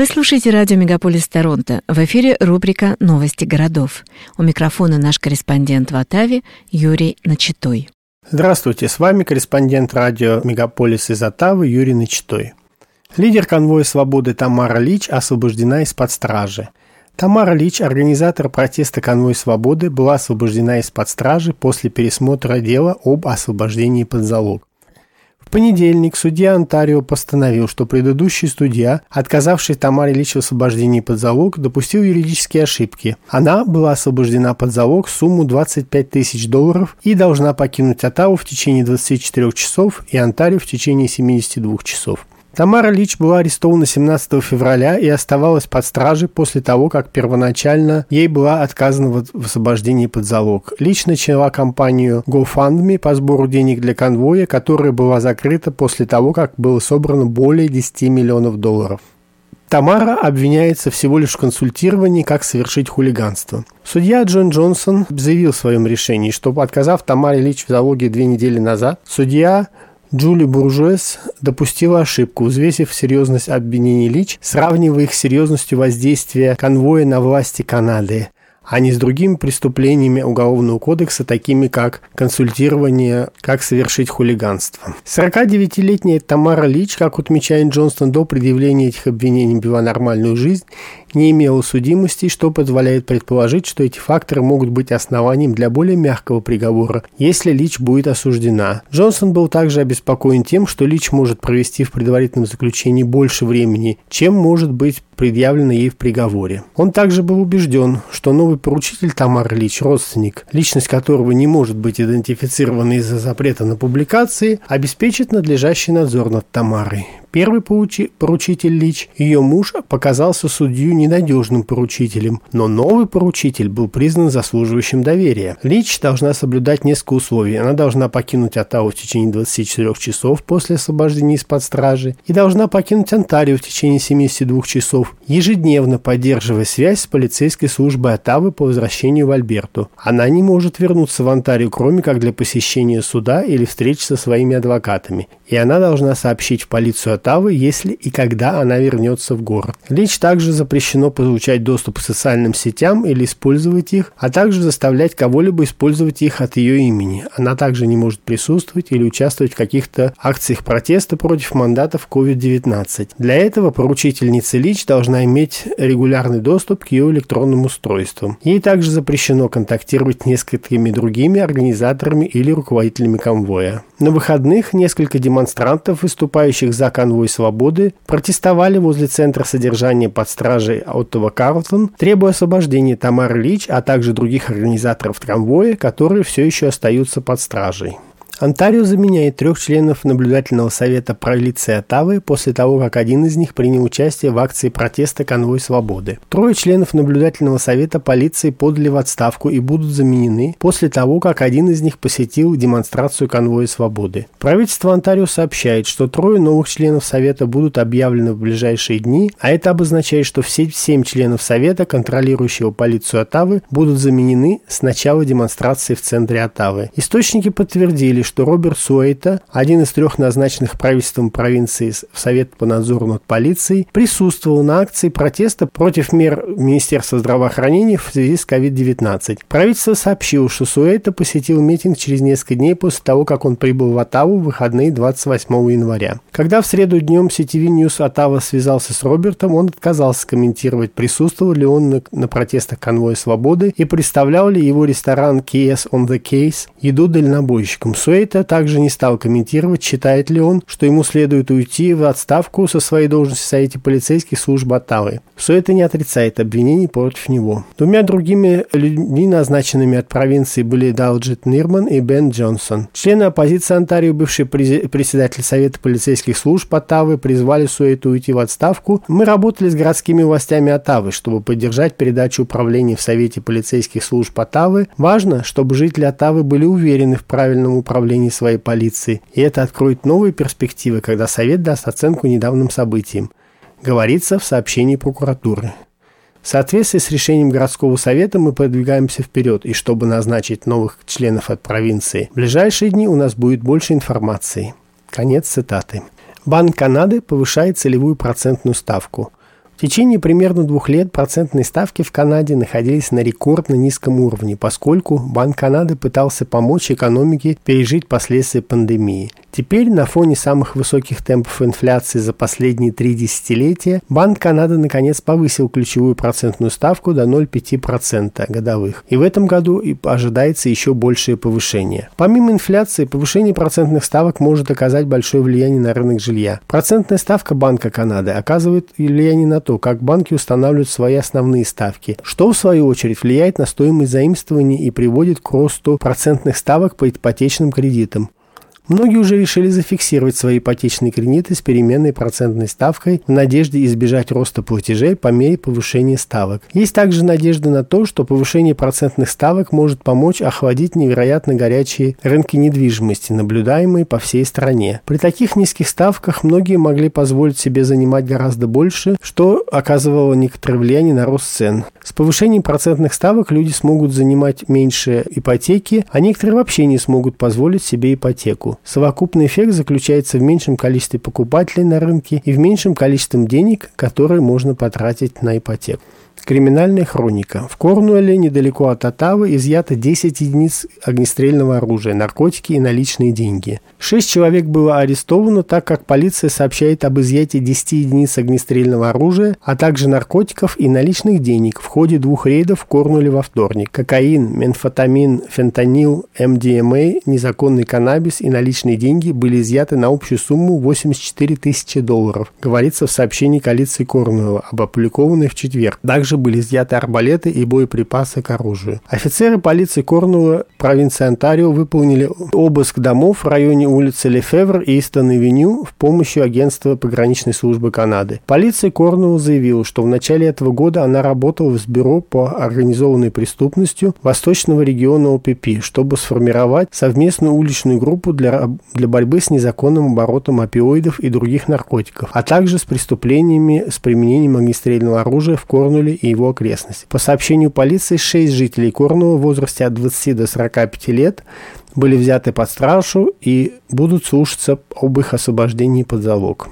Вы слушаете радио «Мегаполис Торонто». В эфире рубрика «Новости городов». У микрофона наш корреспондент в Оттаве Юрий Начитой. Здравствуйте, с вами корреспондент радио «Мегаполис» из Оттавы Юрий Начитой. Лидер конвоя свободы Тамара Лич освобождена из-под стражи. Тамара Лич, организатор протеста «Конвой свободы», была освобождена из-под стражи после пересмотра дела об освобождении под залог. В понедельник судья Онтарио постановил, что предыдущий судья, отказавший Тамаре Лич в освобождении под залог, допустил юридические ошибки. Она была освобождена под залог сумму 25 тысяч долларов и должна покинуть Оттаву в течение 24 часов и Онтарио в течение 72 часов. Тамара Лич была арестована 17 февраля и оставалась под стражей после того, как первоначально ей была отказана в освобождении под залог. Лич начала кампанию GoFundMe по сбору денег для конвоя, которая была закрыта после того, как было собрано более 10 миллионов долларов. Тамара обвиняется всего лишь в консультировании, как совершить хулиганство. Судья Джон Джонсон заявил в своем решении, что, отказав Тамаре Лич в залоге две недели назад, судья Джули Буржуэс допустила ошибку, взвесив серьезность обвинений Лич, сравнивая их с серьезностью воздействия конвоя на власти Канады а не с другими преступлениями Уголовного кодекса, такими как консультирование, как совершить хулиганство. 49-летняя Тамара Лич, как отмечает Джонстон, до предъявления этих обвинений вела нормальную жизнь не имела судимости, что позволяет предположить, что эти факторы могут быть основанием для более мягкого приговора, если Лич будет осуждена. Джонсон был также обеспокоен тем, что Лич может провести в предварительном заключении больше времени, чем может быть предъявлено ей в приговоре. Он также был убежден, что новый поручитель Тамар Лич, родственник, личность которого не может быть идентифицирована из-за запрета на публикации, обеспечит надлежащий надзор над Тамарой. Первый поручитель Лич, ее муж, показался судье ненадежным поручителем, но новый поручитель был признан заслуживающим доверия. Лич должна соблюдать несколько условий. Она должна покинуть Оттаву в течение 24 часов после освобождения из-под стражи и должна покинуть Онтарио в течение 72 часов, ежедневно поддерживая связь с полицейской службой Оттавы по возвращению в Альберту. Она не может вернуться в Онтарио, кроме как для посещения суда или встреч со своими адвокатами, и она должна сообщить в полицию Оттавы, если и когда она вернется в город. Лич также запрещено получать доступ к социальным сетям или использовать их, а также заставлять кого-либо использовать их от ее имени. Она также не может присутствовать или участвовать в каких-то акциях протеста против мандатов COVID-19. Для этого поручительница Лич должна иметь регулярный доступ к ее электронным устройствам. Ей также запрещено контактировать с несколькими другими организаторами или руководителями конвоя. На выходных несколько демонстрантов, выступающих за конвой свободы, протестовали возле центра содержания под стражей Оттова Карлтон, требуя освобождения Тамары Лич, а также других организаторов конвоя, которые все еще остаются под стражей. Онтарио заменяет трех членов наблюдательного совета полиции Оттавы после того, как один из них принял участие в акции протеста «Конвой свободы». Трое членов наблюдательного совета полиции подали в отставку и будут заменены после того, как один из них посетил демонстрацию «Конвоя свободы». Правительство Онтарио сообщает, что трое новых членов совета будут объявлены в ближайшие дни, а это обозначает, что все семь членов совета, контролирующего полицию Оттавы, будут заменены с начала демонстрации в центре Оттавы. Источники подтвердили, что Роберт Суэйта, один из трех назначенных правительством провинции в Совет по надзору над полицией, присутствовал на акции протеста против мер Министерства здравоохранения в связи с COVID-19. Правительство сообщило, что Суэйта посетил митинг через несколько дней после того, как он прибыл в Оттаву в выходные 28 января. Когда в среду днем CTV News Оттава связался с Робертом, он отказался комментировать, присутствовал ли он на, на протестах конвоя свободы и представлял ли его ресторан KS on the Case еду дальнобойщикам. Суэйта Уэйта также не стал комментировать, считает ли он, что ему следует уйти в отставку со своей должности в Совете полицейских служб Оттавы. Суэйта не отрицает обвинений против него. Двумя другими людьми, назначенными от провинции, были Далджет Нирман и Бен Джонсон. Члены оппозиции Онтарио, бывший председатель Совета полицейских служб Оттавы, призвали Суэйту уйти в отставку. Мы работали с городскими властями Оттавы, чтобы поддержать передачу управления в Совете полицейских служб Оттавы. Важно, чтобы жители Оттавы были уверены в правильном управлении управлении своей полиции, и это откроет новые перспективы, когда Совет даст оценку недавним событиям, говорится в сообщении прокуратуры. В соответствии с решением городского совета мы продвигаемся вперед, и чтобы назначить новых членов от провинции, в ближайшие дни у нас будет больше информации. Конец цитаты. Банк Канады повышает целевую процентную ставку. В течение примерно двух лет процентные ставки в Канаде находились на рекордно низком уровне, поскольку Банк Канады пытался помочь экономике пережить последствия пандемии. Теперь на фоне самых высоких темпов инфляции за последние три десятилетия Банк Канады наконец повысил ключевую процентную ставку до 0,5% годовых. И в этом году ожидается еще большее повышение. Помимо инфляции, повышение процентных ставок может оказать большое влияние на рынок жилья. Процентная ставка Банка Канады оказывает влияние на то, как банки устанавливают свои основные ставки, что в свою очередь влияет на стоимость заимствований и приводит к росту процентных ставок по ипотечным кредитам. Многие уже решили зафиксировать свои ипотечные кредиты с переменной процентной ставкой в надежде избежать роста платежей по мере повышения ставок. Есть также надежда на то, что повышение процентных ставок может помочь охладить невероятно горячие рынки недвижимости, наблюдаемые по всей стране. При таких низких ставках многие могли позволить себе занимать гораздо больше, что оказывало некоторое влияние на рост цен. С повышением процентных ставок люди смогут занимать меньше ипотеки, а некоторые вообще не смогут позволить себе ипотеку. Совокупный эффект заключается в меньшем количестве покупателей на рынке и в меньшем количестве денег, которые можно потратить на ипотеку. Криминальная хроника. В Корнуэлле, недалеко от Оттавы, изъято 10 единиц огнестрельного оружия, наркотики и наличные деньги. Шесть человек было арестовано, так как полиция сообщает об изъятии 10 единиц огнестрельного оружия, а также наркотиков и наличных денег в ходе двух рейдов в Корнуэлле во вторник. Кокаин, менфатамин, фентанил, МДМА, незаконный каннабис и наличные деньги были изъяты на общую сумму 84 тысячи долларов, говорится в сообщении коалиции Корнуэлла, опубликованной в четверг. Также были изъяты арбалеты и боеприпасы к оружию. Офицеры полиции Корнуэлла провинции Онтарио выполнили обыск домов в районе улицы Лефевр и Истон-Авеню в помощью агентства пограничной службы Канады. Полиция Корнуэлла заявила, что в начале этого года она работала в бюро по организованной преступностью Восточного региона ОПП, чтобы сформировать совместную уличную группу для, для борьбы с незаконным оборотом опиоидов и других наркотиков, а также с преступлениями с применением огнестрельного оружия в Корнуле и его окрестности. По сообщению полиции, шесть жителей Корнуэлла в возрасте от 20 до 45 лет были взяты под стражу и будут слушаться об их освобождении под залог.